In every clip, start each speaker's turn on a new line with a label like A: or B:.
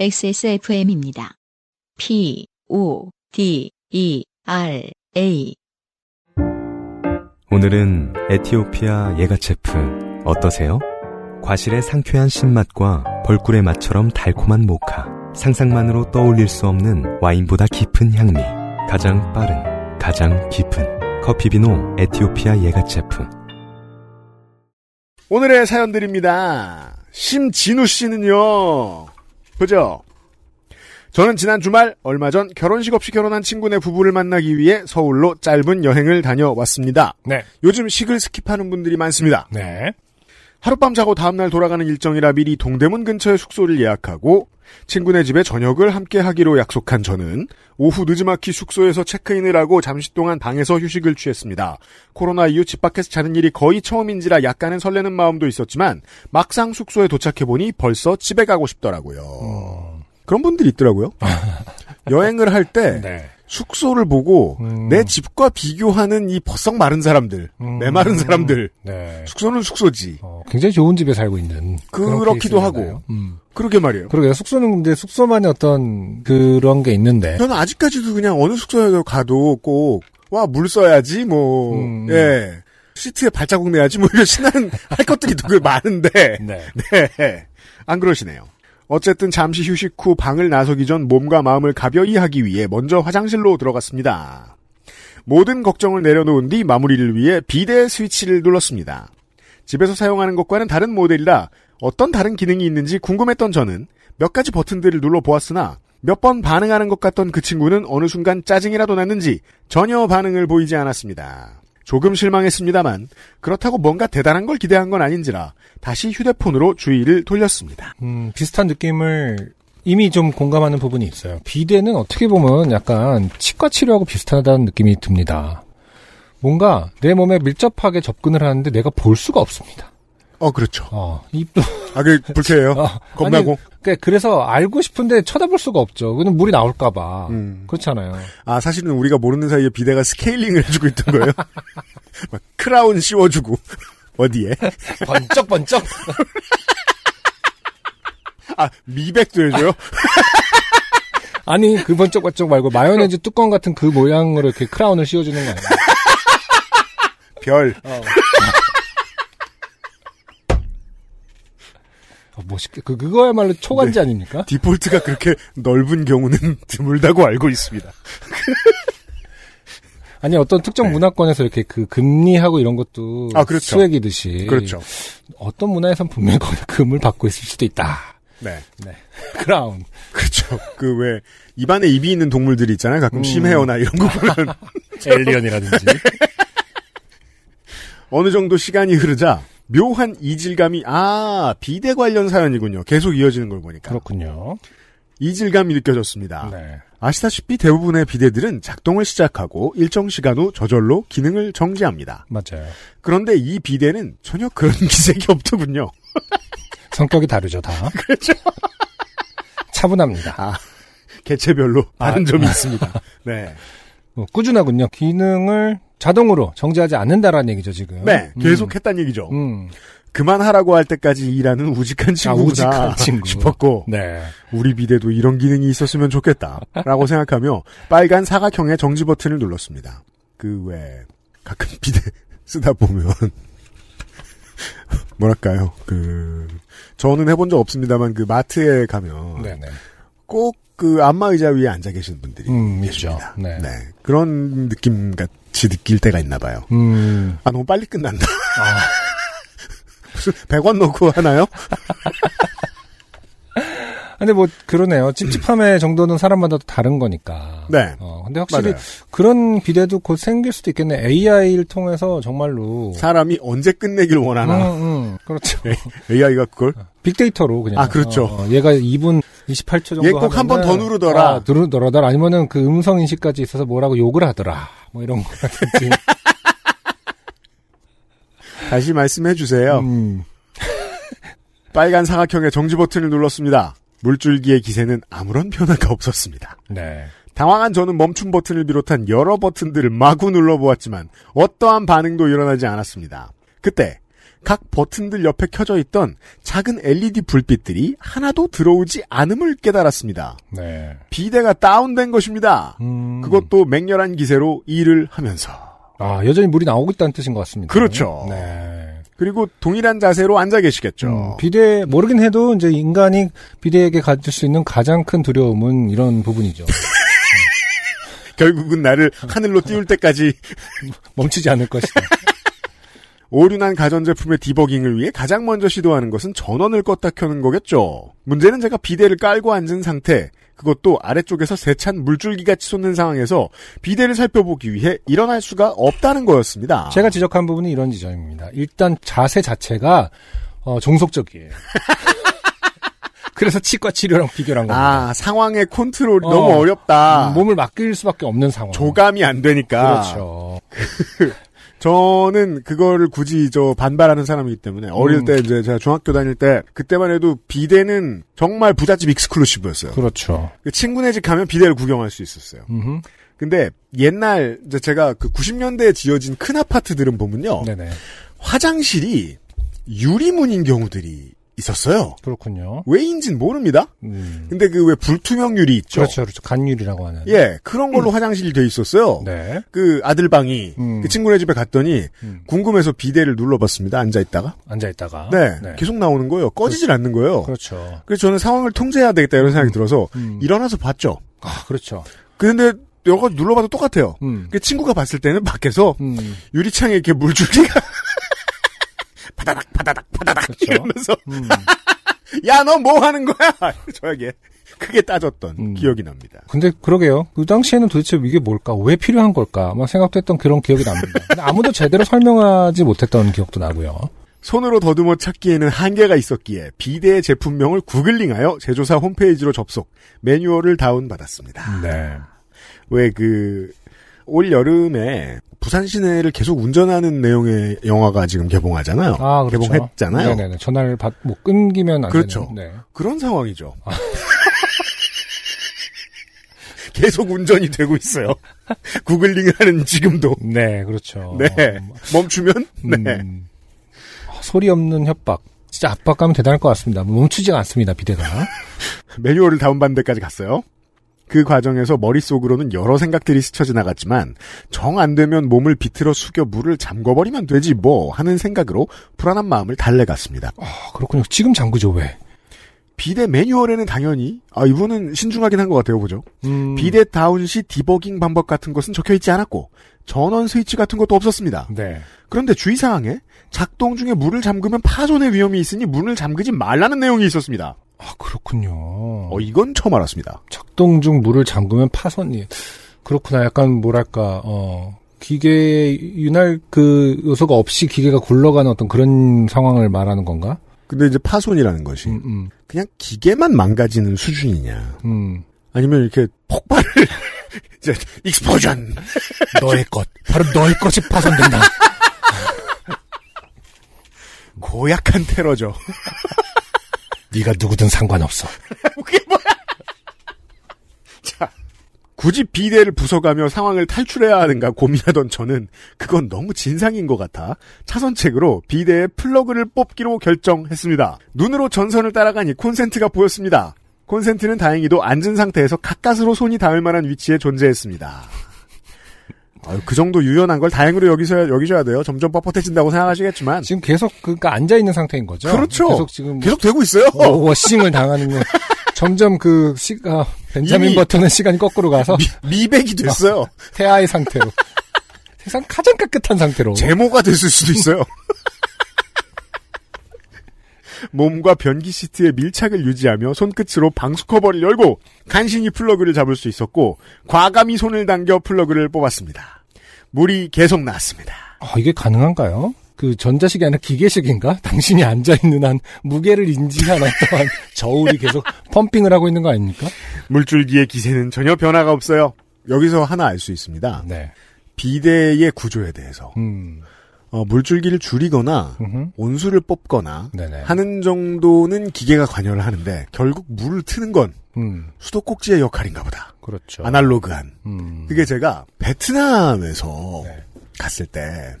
A: XSFM입니다. P, O, D, E, R, A.
B: 오늘은 에티오피아 예가체프 어떠세요? 과실의 상쾌한 신맛과 벌꿀의 맛처럼 달콤한 모카. 상상만으로 떠올릴 수 없는 와인보다 깊은 향미. 가장 빠른, 가장 깊은 커피비노 에티오피아 예가체프.
C: 오늘의 사연들입니다. 심진우 씨는요. 그죠? 저는 지난 주말 얼마 전 결혼식 없이 결혼한 친구네 부부를 만나기 위해 서울로 짧은 여행을 다녀왔습니다.
D: 네.
C: 요즘 식을 skip하는 분들이 많습니다.
D: 네.
C: 하룻밤 자고 다음날 돌아가는 일정이라 미리 동대문 근처에 숙소를 예약하고 친구네 집에 저녁을 함께 하기로 약속한 저는 오후 늦지막히 숙소에서 체크인을 하고 잠시 동안 방에서 휴식을 취했습니다. 코로나 이후 집 밖에서 자는 일이 거의 처음인지라 약간은 설레는 마음도 있었지만 막상 숙소에 도착해보니 벌써 집에 가고 싶더라고요. 그런 분들이 있더라고요. 여행을 할때
D: 네.
C: 숙소를 보고
D: 음.
C: 내 집과 비교하는 이 버썩 마른 사람들,
D: 음.
C: 메마른 사람들,
D: 네.
C: 숙소는 숙소지.
D: 어, 굉장히 좋은 집에 살고 있는
C: 그렇기도. 하고.
D: 음.
C: 그러게 말이에요.
D: 그러게요. 숙소는 근데 숙소만의 어떤 그런 게 있는데.
C: 저는 아직까지도 그냥 어느 숙소에 가도 꼭, 와, 물 써야지, 뭐,
D: 음.
C: 예. 시트에 발자국 내야지, 뭐, 이런 신나는 할 것들이 되게 많은데,
D: 네.
C: 네. 안 그러시네요. 어쨌든 잠시 휴식 후 방을 나서기 전 몸과 마음을 가벼이 하기 위해 먼저 화장실로 들어갔습니다. 모든 걱정을 내려놓은 뒤 마무리를 위해 비데 스위치를 눌렀습니다. 집에서 사용하는 것과는 다른 모델이라 어떤 다른 기능이 있는지 궁금했던 저는 몇 가지 버튼들을 눌러보았으나 몇 번 반응하는 것 같던 그 친구는 어느 순간 짜증이라도 났는지 전혀 반응을 보이지 않았습니다. 조금 실망했습니다만 그렇다고 뭔가 대단한 걸 기대한 건 아닌지라 다시 휴대폰으로 주의를 돌렸습니다.
D: 음, 비슷한 느낌을 이미 좀 공감하는 부분이 있어요. 비대는 어떻게 보면 약간 치과 치료하고 비슷하다는 느낌이 듭니다. 뭔가 내 몸에 밀접하게 접근을 하는데 내가 볼 수가 없습니다.
C: 어, 그렇죠.
D: 어, 입도
C: 아, 그 불쾌해요.
D: 어,
C: 겁나고.
D: 아니, 그러니까 그래서 알고 싶은데 쳐다볼 수가 없죠. 그는 물이 나올까봐.
C: 음.
D: 그렇잖아요.
C: 아, 사실은 우리가 모르는 사이에 비대가 스케일링을 해주고 있던 거예요. 막 크라운 씌워주고 어디에?
D: 번쩍번쩍.
C: 아, 미백도 해줘요.
D: 아니 그 번쩍번쩍 말고 마요네즈 뚜껑 같은 그 모양으로 이렇게 크라운을 씌워주는 거 아니에요?
C: 별.
D: 어. 멋있게 그 그거야말로 초간지
C: 네.
D: 아닙니까?
C: 디폴트가 그렇게 넓은 경우는 드물다고 알고 있습니다.
D: 아니 어떤 특정
C: 네.
D: 문화권에서 이렇게 그 금리하고 이런 것도
C: 아, 그렇죠.
D: 수액이듯이
C: 그렇죠.
D: 어떤 문화에선 분명히 금을 받고 있을 수도 있다.
C: 네.
D: 네. 크라운.
C: 그렇죠. 그 왜 입안에 입이 있는 동물들이 있잖아요. 가끔
D: 음.
C: 심해요나 이런 거 보면
D: 엘리언이라든지.
C: 어느 정도 시간이 흐르자 묘한 이질감이 아 비대 관련 사연이군요. 계속 이어지는 걸 보니까
D: 그렇군요.
C: 이질감이 느껴졌습니다.
D: 네.
C: 아시다시피 대부분의 비대들은 작동을 시작하고 일정 시간 후 저절로 기능을 정지합니다.
D: 맞아요.
C: 그런데 이 비대는 전혀 그런 기색이 없더군요.
D: 성격이 다르죠, 다.
C: 그렇죠.
D: 차분합니다.
C: 아, 개체별로 다른
D: 아,
C: 점이 있습니다. 네.
D: 뭐 꾸준하군요. 기능을 자동으로 정지하지 않는다라는 얘기죠, 지금.
C: 네,
D: 음.
C: 계속 했다는 얘기죠.
D: 음.
C: 그만하라고 할 때까지 일하는 우직한 친구구나
D: 우직한 친구.
C: 싶었고
D: 네.
C: 우리 비대도 이런 기능이 있었으면 좋겠다라고 생각하며 빨간 사각형의 정지 버튼을 눌렀습니다. 그 왜 가끔 비대 쓰다 보면 뭐랄까요 그 저는 해본 적 없습니다만 그 마트에 가면
D: 네네.
C: 꼭 그 안마 의자 위에 앉아 계신 분들이
D: 음,
C: 계십니다.
D: 있죠. 네.
C: 그런 느낌 같이 느낄 때가 있나 봐요.
D: 음.
C: 아 너무 빨리 끝난다.
D: 아,
C: 무슨 100원 넣고 하나요?
D: 근데 뭐 그러네요. 찝찝함의 정도는 사람마다 또 다른 거니까.
C: 네.
D: 어, 근데 확실히
C: 맞아요.
D: 그런 비대도 곧 생길 수도 있겠네. AI를 통해서 정말로.
C: 사람이 언제 끝내길 원하나.
D: 음, 음, 그렇죠.
C: AI가 그걸
D: 빅데이터로 그냥.
C: 아, 그렇죠.
D: 어, 어, 얘가 2분 28초 정도.
C: 얘 꼭 한 번더
D: 하면은,
C: 누르더라.
D: 아, 누르더라. 아니면은 그 음성 인식까지 있어서 뭐라고 욕을 하더라. 뭐 이런 거라든지.
C: 다시 말씀해 주세요.
D: 음,
C: 빨간 사각형의 정지 버튼을 눌렀습니다. 물줄기의 기세는 아무런 변화가 없었습니다.
D: 네.
C: 당황한 저는 멈춤 버튼을 비롯한 여러 버튼들을 마구 눌러보았지만 어떠한 반응도 일어나지 않았습니다. 그때 각 버튼들 옆에 켜져 있던 작은 LED 불빛들이 하나도 들어오지 않음을 깨달았습니다.
D: 네.
C: 비대가 다운된 것입니다.
D: 음.
C: 그것도 맹렬한 기세로 일을 하면서.
D: 아, 여전히 물이 나오고 있다는 뜻인 것 같습니다.
C: 그렇죠.
D: 네.
C: 그리고 동일한 자세로 앉아 계시겠죠.
D: 음, 비대, 모르긴 해도 이제 인간이 비대에게 가질 수 있는 가장 큰 두려움은 이런 부분이죠.
C: 결국은 나를 하늘로 띄울 때까지
D: 멈추지 않을 것이다.
C: 오류난 가전제품의 디버깅을 위해 가장 먼저 시도하는 것은 전원을 껐다 켜는 거겠죠. 문제는 제가 비대를 깔고 앉은 상태, 그것도 아래쪽에서 세찬 물줄기같이 솟는 상황에서 비대를 살펴보기 위해 일어날 수가 없다는 거였습니다.
D: 제가 지적한 부분이 이런 지점입니다. 일단 자세 자체가 어, 종속적이에요. 그래서 치과 치료랑 비교한 겁니다.
C: 아, 상황의 컨트롤이
D: 어.
C: 너무 어렵다.
D: 음, 몸을 맡길 수밖에 없는 상황.
C: 조감이 안 되니까.
D: 그렇죠.
C: 저는 그거를 굳이 저 반발하는 사람이기 때문에 어릴
D: 음.
C: 때 이제 제가 중학교 다닐 때 그때만 해도 비대는 정말 부잣집 익스클루시브였어요.
D: 그렇죠.
C: 그 친구네 집 가면 비대를 구경할 수 있었어요.
D: 음흠.
C: 근데 옛날 이제 제가 그 90년대에 지어진 큰 아파트들은 보면요.
D: 네네.
C: 화장실이 유리문인 경우들이 있었어요.
D: 그렇군요.
C: 왜인진 모릅니다.
D: 음.
C: 근데 그 왜 불투명 유리 있죠.
D: 그렇죠, 그렇죠. 간율이라고 하는.
C: 예, 그런 걸로 화장실이 돼 있었어요.
D: 네.
C: 그 아들 방이
D: 음.
C: 그 친구네 집에 갔더니
D: 음.
C: 궁금해서 비대를 눌러봤습니다. 앉아 있다가.
D: 앉아 있다가.
C: 네, 계속 나오는 거예요. 꺼지질 않는 거예요.
D: 그렇죠.
C: 그래서 저는 상황을 통제해야 되겠다 이런 생각이 들어서
D: 음.
C: 일어나서 봤죠.
D: 아, 그렇죠.
C: 근데 여러 가지 눌러봐도 똑같아요.
D: 음.
C: 그 친구가 봤을 때는 밖에서
D: 음.
C: 유리창에 이렇게 물줄기가 파다닥 파다닥 파다닥
D: 그렇죠.
C: 이러면서
D: 음.
C: 야너 뭐 하는 거야? 저에게 크게 따졌던
D: 음.
C: 기억이 납니다.
D: 근데 그러게요. 그 당시에는 도대체 이게 뭘까? 왜 필요한 걸까? 막 생각도 했던 그런 기억이 납니다. 아무도 제대로 설명하지 못했던 기억도 나고요.
C: 손으로 더듬어 찾기에는 한계가 있었기에 비대의 제품명을 구글링하여 제조사 홈페이지로 접속, 매뉴얼을 다운받았습니다.
D: 네.
C: 왜 그 올 여름에 부산 시내를 계속 운전하는 내용의 영화가 지금 개봉하잖아요.
D: 아, 그렇죠.
C: 개봉했잖아요.
D: 네네네. 전화를 받, 뭐, 끊기면 안
C: 그렇죠.
D: 되는. 네.
C: 그런 상황이죠. 계속 운전이 되고 있어요. 구글링을 하는 지금도.
D: 네, 그렇죠.
C: 네. 멈추면 네.
D: 음, 아, 소리 없는 협박. 진짜 압박감은 대단할 것 같습니다. 멈추지가 않습니다, 비대가.
C: 매뉴얼을 다운받는 데까지 갔어요. 그 과정에서 머릿속으로는 여러 생각들이 스쳐 지나갔지만 정 안 되면 몸을 비틀어 숙여 물을 잠궈버리면 되지 뭐 하는 생각으로 불안한 마음을 달래갔습니다.
D: 아, 그렇군요. 지금 잠그죠, 왜?
C: 비대 매뉴얼에는 당연히 아 이분은 신중하긴 한 것 같아요, 보죠.
D: 음,
C: 비대 다운 시 디버깅 방법 같은 것은 적혀 있지 않았고 전원 스위치 같은 것도 없었습니다.
D: 네.
C: 그런데 주의 사항에 작동 중에 물을 잠그면 파손의 위험이 있으니 문을 잠그지 말라는 내용이 있었습니다.
D: 아, 그렇군요.
C: 어 이건 처음 알았습니다.
D: 작동 중 물을 잠그면 파손이. 그렇구나. 약간 뭐랄까, 어, 기계, 윤활 그 요소가 없이 기계가 굴러가는 어떤 그런 상황을 말하는 건가?
C: 근데 이제 파손이라는 것이
D: 음, 음,
C: 그냥 기계만 망가지는 수준이냐
D: 음.
C: 아니면 이렇게 폭발을 이제 익스포전
D: 너의 것. 바로 너의 것이 파손된다.
C: 고약한 테러죠.
D: 네가 누구든 상관없어.
C: 그게 뭐야? 자, 굳이 비대를 부숴가며 상황을 탈출해야 하는가 고민하던 저는 그건 너무 진상인 것 같아 차선책으로 비데의 플러그를 뽑기로 결정했습니다. 눈으로 전선을 따라가니 콘센트가 보였습니다. 콘센트는 다행히도 앉은 상태에서 가까스로 손이 닿을 만한 위치에 존재했습니다. 아유, 그 정도 유연한 걸 다행으로 여기서 여기셔야 돼요. 점점 뻣뻣해진다고 생각하시겠지만
D: 지금 계속 그니까 앉아 있는 상태인 거죠.
C: 그렇죠.
D: 계속 지금
C: 계속 되고 있어요.
D: 어, washing을 당하는 거. 점점 그 시, 아, 벤자민 버튼의 시간이 거꾸로 가서
C: 미, 백이 됐어요.
D: 태아의 상태로. 세상 가장 깨끗한 상태로.
C: 제모가 됐을 수도 있어요. 몸과 변기 시트의 밀착을 유지하며 손끝으로 방수 커버를 열고 간신히 플러그를 잡을 수 있었고 과감히 손을 당겨 플러그를 뽑았습니다. 물이 계속 나왔습니다.
D: 아, 이게 가능한가요? 그 전자식이 아니라 기계식인가? 당신이 앉아있는 한 무게를 인지한 어떠한 저울이 계속 pumping을 하고 있는 거 아닙니까?
C: 물줄기의 기세는 전혀 변화가 없어요. 여기서 하나 알 수 있습니다.
D: 네.
C: 비데의 구조에 대해서
D: 음.
C: 어, 물줄기를 줄이거나
D: 음흠.
C: 온수를 뽑거나
D: 네네.
C: 하는 정도는 기계가 관여를 하는데 결국 물을 트는 건
D: 음.
C: 수도꼭지의 역할인가 보다.
D: 그렇죠.
C: 아날로그한.
D: 음.
C: 그게 제가 베트남에서
D: 네.
C: 갔을 때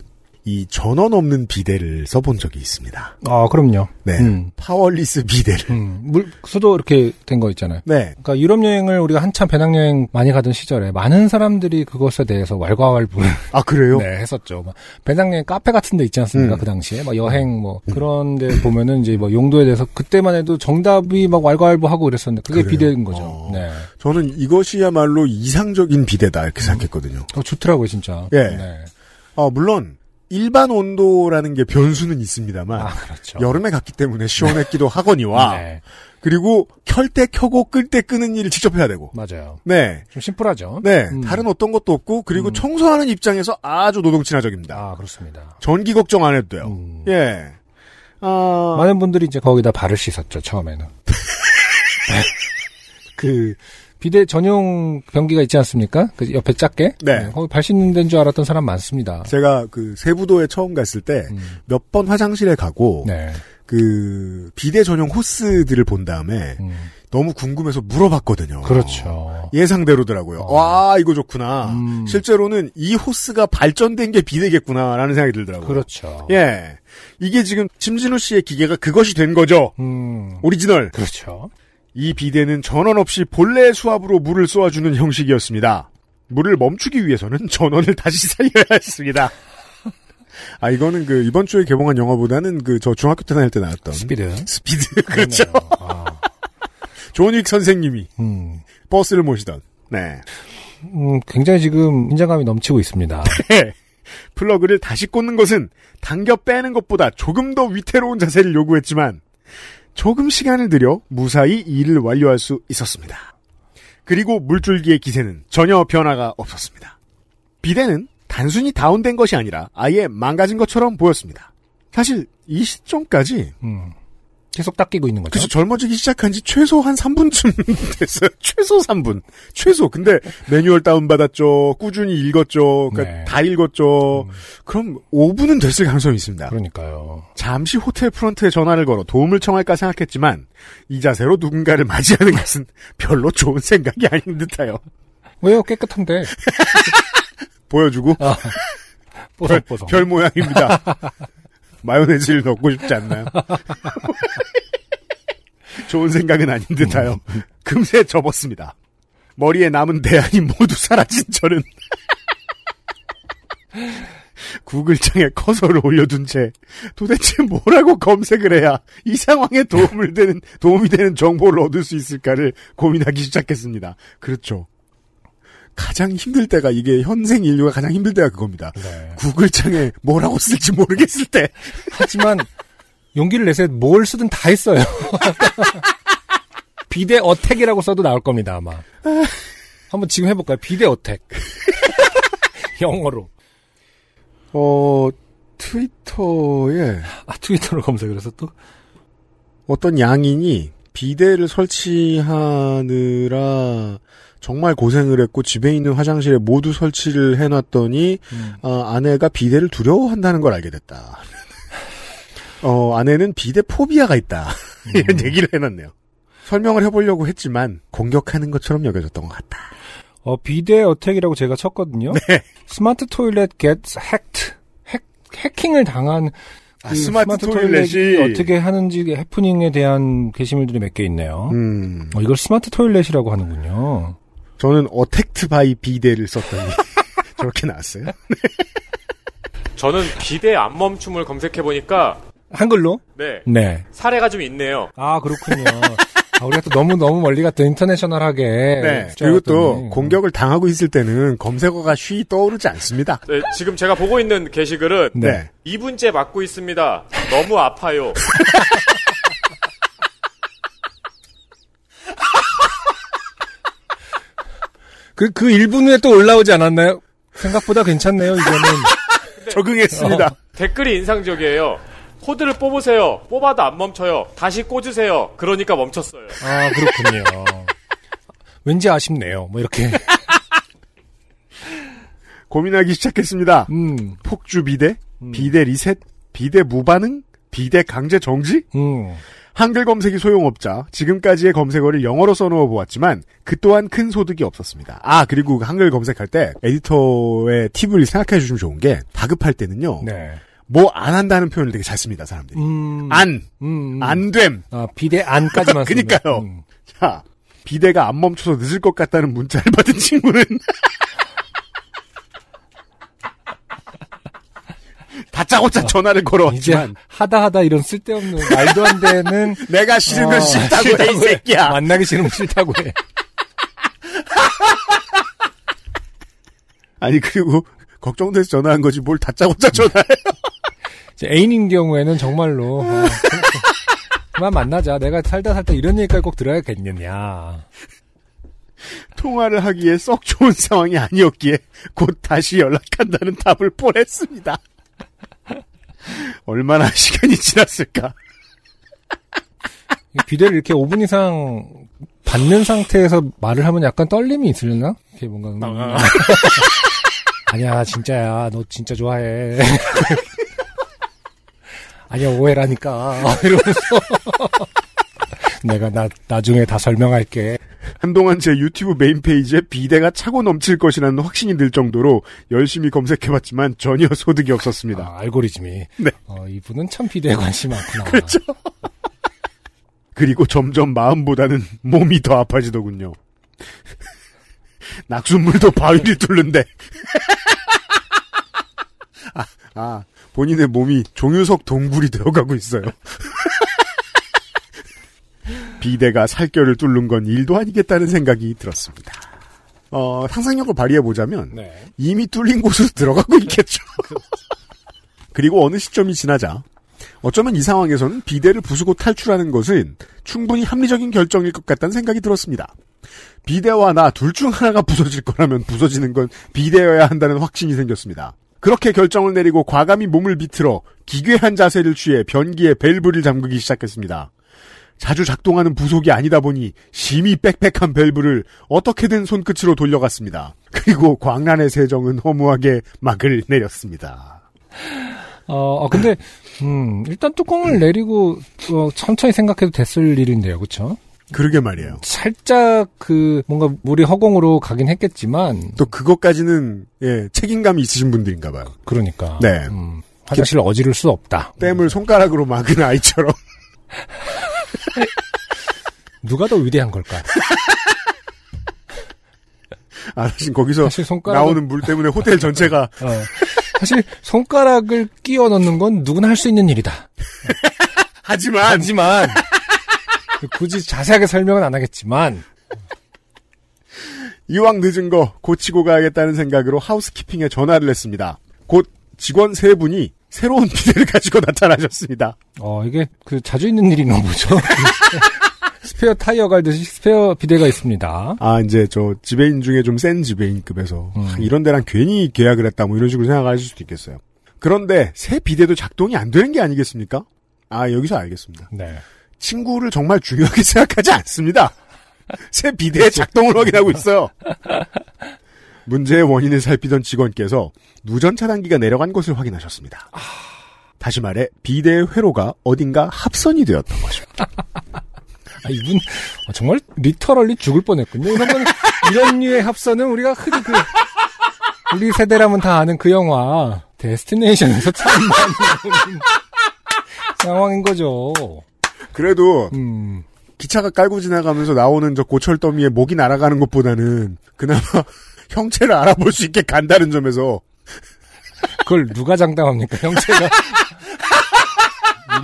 C: 이 전원 없는 비데를 써본 적이 있습니다.
D: 아, 그럼요.
C: 네.
D: 음.
C: powerless 비데를.
D: 음, 물, 수도 이렇게 된 거 있잖아요.
C: 네.
D: 그러니까 유럽 여행을 우리가 한참 배낭여행 많이 가던 시절에 많은 사람들이 그것에 대해서 왈가왈부를
C: 아, 그래요?
D: 네, 했었죠. 막 배낭여행 카페 같은 데 있지 않습니까?
C: 음.
D: 그 당시에. 막 여행 뭐 그런 데 보면은 이제 뭐 용도에 대해서 그때만 해도 정답이 막 왈가왈부하고 그랬었는데 그게
C: 그래요?
D: 비대인 거죠.
C: 어.
D: 네.
C: 저는 이것이야말로 이상적인 비데다 이렇게 생각했거든요.
D: 어, 좋더라고요, 진짜.
C: 예.
D: 네.
C: 아, 물론 일반 온도라는 게 변수는 있습니다만
D: 아, 그렇죠.
C: 여름에 갔기 때문에 시원했기도 하거니와
D: 네.
C: 그리고 켤 때 켜고 끌 때 끄는 일을 직접 해야 되고
D: 맞아요.
C: 네.
D: 좀 심플하죠.
C: 네.
D: 음.
C: 다른 어떤 것도 없고 그리고
D: 음.
C: 청소하는 입장에서 아주 노동 친화적입니다.
D: 아, 그렇습니다.
C: 전기 걱정 안 해도 돼요.
D: 음.
C: 예. 아,
D: 많은 분들이 이제 거기다 발을 씻었죠, 처음에는. 그, 비대 전용 변기가 있지 않습니까? 그 옆에 작게?
C: 네.
D: 거기 발 씻는 데인 줄 알았던 사람 많습니다.
C: 제가 그 세부도에 처음 갔을 때 몇번
D: 음.
C: 화장실에 가고
D: 네.
C: 그 비데 전용 호스들을 본 다음에
D: 음.
C: 너무 궁금해서 물어봤거든요.
D: 그렇죠.
C: 예상대로더라고요.
D: 어.
C: 와 이거 좋구나.
D: 음.
C: 실제로는 이 호스가 발전된 게 비데겠구나라는 생각이 들더라고요.
D: 그렇죠.
C: 예, 이게 지금 심진우 씨의 기계가 그것이 된 거죠.
D: 음.
C: 오리지널.
D: 그렇죠.
C: 이 비데는 전원 없이 본래 수압으로 물을 쏘아주는 형식이었습니다. 물을 멈추기 위해서는 전원을 다시 살려야 했습니다. 아 이거는 그 이번 주에 개봉한 영화보다는 그 저 중학교 때 다닐 때 나왔던
D: 스피드.
C: 스피드 그렇죠.
D: 그러네요. 아,
C: 존윅 선생님이
D: 음.
C: 버스를 모시던 네
D: 음, 굉장히 지금 긴장감이 넘치고 있습니다.
C: 플러그를 다시 꽂는 것은 당겨 빼는 것보다 조금 더 위태로운 자세를 요구했지만 조금 시간을 들여 무사히 일을 완료할 수 있었습니다. 그리고 물줄기의 기세는 전혀 변화가 없었습니다. 비대는 단순히 다운된 것이 아니라 아예 망가진 것처럼 보였습니다. 사실 이 시점까지
D: 음. 계속 닦이고 있는 거죠.
C: 그래서 젊어지기 시작한 지 최소 한 3분쯤 됐어요. 최소 3분. 최소. 근데 매뉴얼 다운받았죠. 꾸준히 읽었죠. 그러니까
D: 네.
C: 다 읽었죠. 그럼 5분은 됐을 가능성이 있습니다.
D: 그러니까요.
C: 잠시 호텔 프런트에 전화를 걸어 도움을 청할까 생각했지만 이 자세로 누군가를 맞이하는 것은 별로 좋은 생각이 아닌 듯해요.
D: 왜요? 깨끗한데.
C: 보여주고
D: 아,
C: 별,
D: 뽀송뽀송.
C: 별 모양입니다. 마요네즈를 넣고 싶지 않나요? 좋은 생각은 아닌 듯하여 금세 접었습니다. 머리에 남은 대안이 모두 사라진 저는 구글창에 커서를 올려둔 채 도대체 뭐라고 검색을 해야 이 상황에 도움을 되는 도움이 되는 정보를 얻을 수 있을까를 고민하기 시작했습니다. 그렇죠. 가장 힘들 때가 이게 현생 인류가 가장 힘들 때가 그겁니다.
D: 네.
C: 구글창에 뭐라고 쓸지 모르겠을 때
D: 하지만 용기를 내서 뭘 쓰든 다 했어요. 비대 어택이라고 써도 나올 겁니다 아마. 한번 지금 해볼까요? 비대 어택. 영어로.
C: 어 트위터에
D: 아 트위터로 검색을 해서 또.
C: 어떤 양인이 비데를 설치하느라 정말 고생을 했고 집에 있는 화장실에 모두 설치를 해놨더니
D: 음.
C: 어, 아내가 비데를 두려워한다는 걸 알게 됐다. 어, 아내는 bidet phobia가 있다. 이런 얘기를 해놨네요. 설명을 해보려고 했지만 공격하는 것처럼 여겨졌던 것 같다.
D: 어, bidet attack이라고 제가 쳤거든요.
C: 네.
D: Smart toilet gets hacked. 핵, 해킹을 당한
C: 아,
D: 그
C: smart toilet이
D: 어떻게 하는지 해프닝에 대한 게시물들이 몇 개 있네요.
C: 음,
D: 어, 이걸 smart toilet이라고 하는군요.
C: 저는 attacked by bidet를 썼더니 저렇게 나왔어요.
E: 저는 비데 안 멈춤을 검색해 보니까
D: 한글로?
E: 네
D: 네.
E: 사례가 좀 있네요.
D: 아, 그렇군요. 아, 우리가 또 너무 너무 멀리 갔다 international하게.
C: 네. 그리고 또. 공격을 당하고 있을 때는 검색어가 쉬 떠오르지 않습니다.
E: 네, 지금 제가 보고 있는 게시글은
C: 네.
E: 2분째 맞고 있습니다. 너무 아파요.
D: 그, 그 1분 후에 또 올라오지 않았나요? 생각보다 괜찮네요, 이거는.
C: 적응했습니다.
E: 댓글이 인상적이에요. 코드를 뽑으세요. 뽑아도 안 멈춰요. 다시 꽂으세요. 그러니까 멈췄어요.
D: 아, 그렇군요. 왠지 아쉽네요. 뭐 이렇게.
C: 고민하기 시작했습니다.
D: 음.
C: 폭주 비대,
D: 음.
C: 비대 리셋, 비대 무반응, 비대 강제 정지?
D: 음.
C: 한글 검색이 소용없자 지금까지의 검색어를 영어로 써놓아 보았지만 그 또한 큰 소득이 없었습니다. 아 그리고 한글 검색할 때 에디터의 팁을 생각해 주시면 좋은 게 다급할 때는요.
D: 네.
C: 뭐안 한다는 표현을 되게 잘 씁니다 사람들이.
D: 음.
C: 안,
D: 음. 음.
C: 안됨.
D: 아, 비대 안까지만.
C: 그니까요.
D: 음.
C: 자 비대가 안 멈춰서 늦을 것 같다는 문자를 받은 친구는 다짜고짜 전화를
D: 이제
C: 걸어왔지만
D: 하다 하다 이런 쓸데없는 말도 안 되는
C: 내가 건
D: 어,
C: 싫다고 해이
D: 싫다고 해.
C: 새끼야.
D: 만나기 싫으면 싫다고 해.
C: 아니 그리고 걱정돼서 전화한 거지 뭘 다짜고짜 전화해.
D: 이제 애인인 경우에는 정말로 어, 그만 만나자. 내가 살다 살다 이런 얘기까지 꼭 들어야겠느냐.
C: 통화를 하기에 썩 좋은 상황이 아니었기에 곧 다시 연락한다는 답을 보냈습니다. 얼마나 시간이 지났을까?
D: 비대를 이렇게 5분 이상 받는 상태에서 말을 하면 약간 떨림이 있으려나? 이렇게 뭔가 음. 아니야 진짜야 너 진짜 좋아해. 아니야 오해라니까 이러면서 내가 나 나중에 다 설명할게.
C: 한동안 제 유튜브 메인 페이지에 비대가 차고 넘칠 것이라는 확신이 들 정도로 열심히 검색해봤지만 전혀 소득이 없었습니다.
D: 아, 알고리즘이
C: 네.
D: 어, 이분은 참 비대에 관심이 많구나.
C: 그렇죠. 그리고 점점 마음보다는 몸이 더 아파지더군요. 낙수물도 바위를 뚫는데. 아, 아, 본인의 몸이 종유석 동굴이 되어가고 있어요. 비대가 살결을 뚫는 건 일도 아니겠다는 생각이 들었습니다. 어, 상상력을 발휘해보자면,
D: 네.
C: 이미 뚫린 곳으로 들어가고 있겠죠. 그리고 어느 시점이 지나자 어쩌면 이 상황에서는 비대를 부수고 탈출하는 것은 충분히 합리적인 결정일 것 같다는 생각이 들었습니다. 비대와 나 둘 중 하나가 부서질 거라면 부서지는 건 비대여야 한다는 확신이 생겼습니다. 그렇게 결정을 내리고 과감히 몸을 비틀어 기괴한 자세를 취해 변기에 밸브를 잠그기 시작했습니다. 자주 작동하는 부속이 아니다 보니 심히 빽빽한 밸브를 어떻게든 손끝으로 돌려갔습니다. 그리고 광란의 세정은 허무하게 막을 내렸습니다.
D: 어, 어, 근데, 음, 일단 뚜껑을 내리고, 어, 천천히 생각해도 됐을 일인데요, 그쵸?
C: 그러게 말이에요.
D: 살짝 그, 뭔가 물이 허공으로 가긴 했겠지만,
C: 또 그것까지는 예, 책임감이 있으신 분들인가 봐요.
D: 그러니까.
C: 네.
D: 음, 화장실을 어지를 수 없다.
C: 댐을 손가락으로 막은 아이처럼
D: 누가 더 위대한 걸까?
C: 아, 사실 거기서
D: 사실 손가락
C: 나오는 물 때문에 호텔 전체가
D: 어, 사실 손가락을 끼워 넣는 건 누구나 할 수 있는 일이다.
C: 하지만
D: 하지만 굳이 자세하게 설명은 안 하겠지만
C: 이왕 늦은 거 고치고 가야겠다는 생각으로 하우스키핑에 전화를 했습니다. 곧 직원 세 분이 새로운 비데를 가지고 나타나셨습니다.
D: 어 이게 그 자주 있는 일이나 보죠. 스페어 타이어 갈듯이 스페어 비데가 있습니다.
C: 아 이제 저 지배인 중에 좀 센 지배인급에서
D: 음.
C: 아, 이런 데랑 괜히 계약을 했다 뭐 이런 식으로 생각하실 수도 있겠어요. 그런데 새 비데도 작동이 안 되는 게 아니겠습니까? 아 여기서 알겠습니다.
D: 네.
C: 친구를 정말 중요하게 생각하지 않습니다. 새 비대의 작동을 확인하고 있어요. 문제의 원인을 살피던 직원께서 누전 차단기가 내려간 것을 확인하셨습니다. 다시 말해 비대의 회로가 어딘가 합선이 되었던 것입니다.
D: 아, 이분 어, 정말 리터럴리 죽을 뻔했군요. 이런 건 이런 류의 합선은 우리가 흔히 그 우리 세대라면 다 아는 그 영화 데스티네이션에서 참 많이 상황인 거죠.
C: 그래도
D: 음.
C: 기차가 깔고 지나가면서 나오는 저 고철 더미에 목이 날아가는 것보다는 그나마 형체를 알아볼 수 있게 간다는 점에서
D: 그걸 누가 장담합니까? 형체가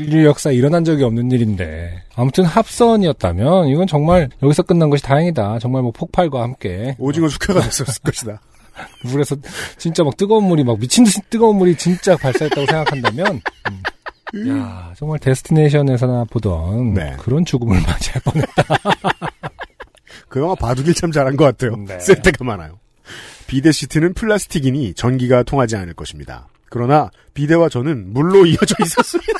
D: 인류 역사 일어난 적이 없는 일인데 아무튼 합선이었다면 이건 정말 여기서 끝난 것이 다행이다. 정말 뭐 폭발과 함께
C: 오징어 숙회가 됐었을 것이다.
D: 물에서 진짜 막 뜨거운 물이 막 미친 듯이 뜨거운 물이 진짜 발사했다고 생각한다면 음. 야 정말 데스티네이션에서나 보던
C: 네.
D: 그런 죽음을 맞이할 뻔했다.
C: 그 영화 바둑일 참 잘한 것 같아요.
D: 네.
C: 쓸 데가 많아요. 비데 시트는 플라스틱이니 전기가 통하지 않을 것입니다. 그러나 비데와 저는 물로 이어져 있었습니다.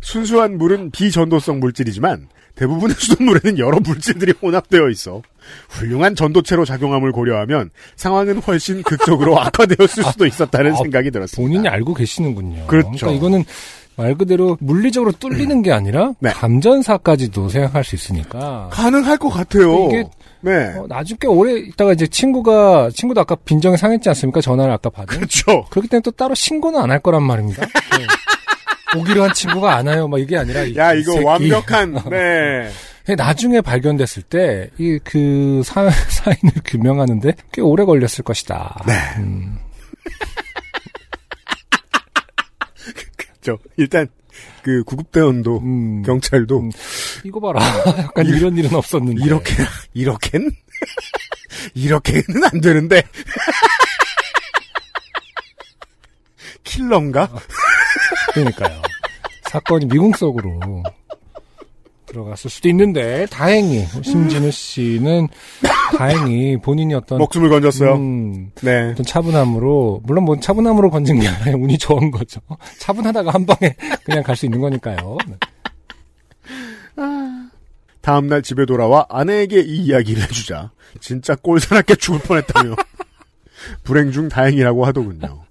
C: 순수한 물은 비전도성 물질이지만 대부분의 수돗 물에는 여러 물질들이 혼합되어 있어 훌륭한 전도체로 작용함을 고려하면 상황은 훨씬 극적으로 악화되었을 수도 있었다는
D: 아,
C: 생각이 들었습니다.
D: 본인이 알고 계시는군요.
C: 그렇죠.
D: 그러니까 이거는 말 그대로 물리적으로 뚫리는 게 아니라
C: 네.
D: 감전사까지도 생각할 수 있으니까
C: 가능할 것 같아요.
D: 이게
C: 네.
D: 어, 나중에 꽤 오래 있다가 이제 친구가 친구도 아까 빈정이 상했지 않습니까? 전화를 아까 받은.
C: 그렇죠.
D: 그렇기 때문에 또 따로 신고는 안 할 거란 말입니다. 네. 오기로 한 친구가 안 와요. 막 이게 아니라 이- 야이
C: 이거
D: 새끼.
C: 완벽한 네.
D: 나중에 발견됐을 때 이 그 사인을 규명하는데 꽤 오래 걸렸을 것이다.
C: 네.
D: 음,
C: 저 일단 그 구급대원도
D: 음,
C: 경찰도
D: 음, 이거 봐라. 약간 이런 일은 없었는데.
C: 이렇게 이렇게는 이렇게는 안 되는데 킬러인가?
D: 그러니까요. 사건이 미궁 속으로 들어갔을 수도 있는데 다행히 심진우 씨는 다행히 본인이 어떤
C: 목숨을 건졌어요.
D: 음,
C: 네.
D: 어떤 차분함으로 물론 뭐 차분함으로 건진 게 아니라 운이 좋은 거죠. 차분하다가 한 방에 그냥 갈 수 있는 거니까요. 네.
C: 다음 날 집에 돌아와 아내에게 이 이야기를 해주자 진짜 꼴사납게 죽을 뻔했다며 불행 중 다행이라고 하더군요.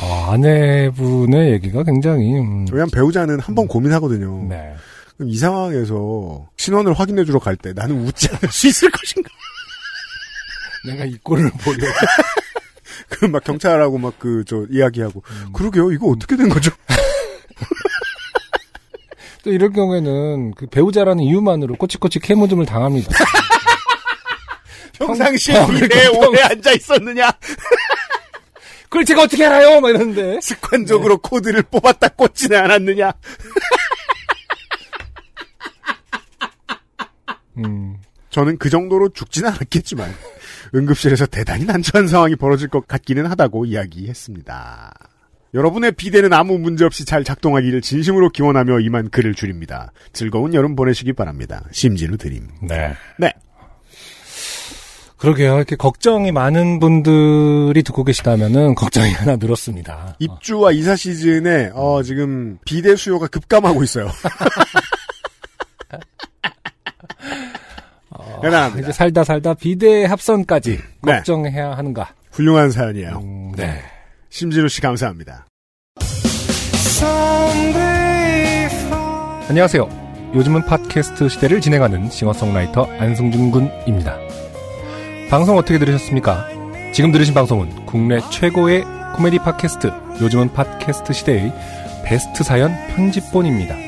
D: 아, 아내분의 얘기가 굉장히 음,
C: 왜냐면 배우자는 한번 고민하거든요.
D: 네.
C: 그럼 이 상황에서 신원을 확인해 주러 갈 때 나는 웃지 않을 수 있을 것인가?
D: 내가 이 꼴을 보려.
C: 그막 경찰하고 막 그 저 이야기하고 그러게요 이거 어떻게 된 거죠?
D: 또 이럴 경우에는 그 배우자라는 이유만으로 꼬치꼬치 캐모즘을 당합니다.
C: 평상시에 미래에
D: 평-
C: 오래 앉아 있었느냐?
D: 그걸 제가 어떻게 알아요? 막 이러는데.
C: 습관적으로 코드를 뽑았다 꽂지는 않았느냐?
D: 음,
C: 저는 그 정도로 죽지는 않았겠지만 응급실에서 대단히 난처한 상황이 벌어질 것 같기는 하다고 이야기했습니다. 여러분의 비대는 아무 문제 없이 잘 작동하기를 진심으로 기원하며 이만 글을 줄입니다. 즐거운 여름 보내시기 바랍니다. 심진우 드림.
D: 네.
C: 네.
D: 그러게요. 이렇게 걱정이 많은 분들이 듣고 계시다면은 걱정이 하나 늘었습니다.
C: 입주와 이사 시즌에 어, 지금 비대 수요가 급감하고 있어요.
D: 어,
C: 대단합니다.
D: 이제 살다 살다 비대 합선까지
C: 네.
D: 걱정해야 하는가.
C: 훌륭한 사연이에요.
D: 음, 네.
C: 심진우 씨 감사합니다.
D: 안녕하세요. 요즘은 팟캐스트 시대를 진행하는 싱어송라이터 안승준 군입니다. 방송 어떻게 들으셨습니까? 지금 들으신 방송은 국내 최고의 코미디 팟캐스트 요즘은 팟캐스트 시대의 베스트 사연 편집본입니다.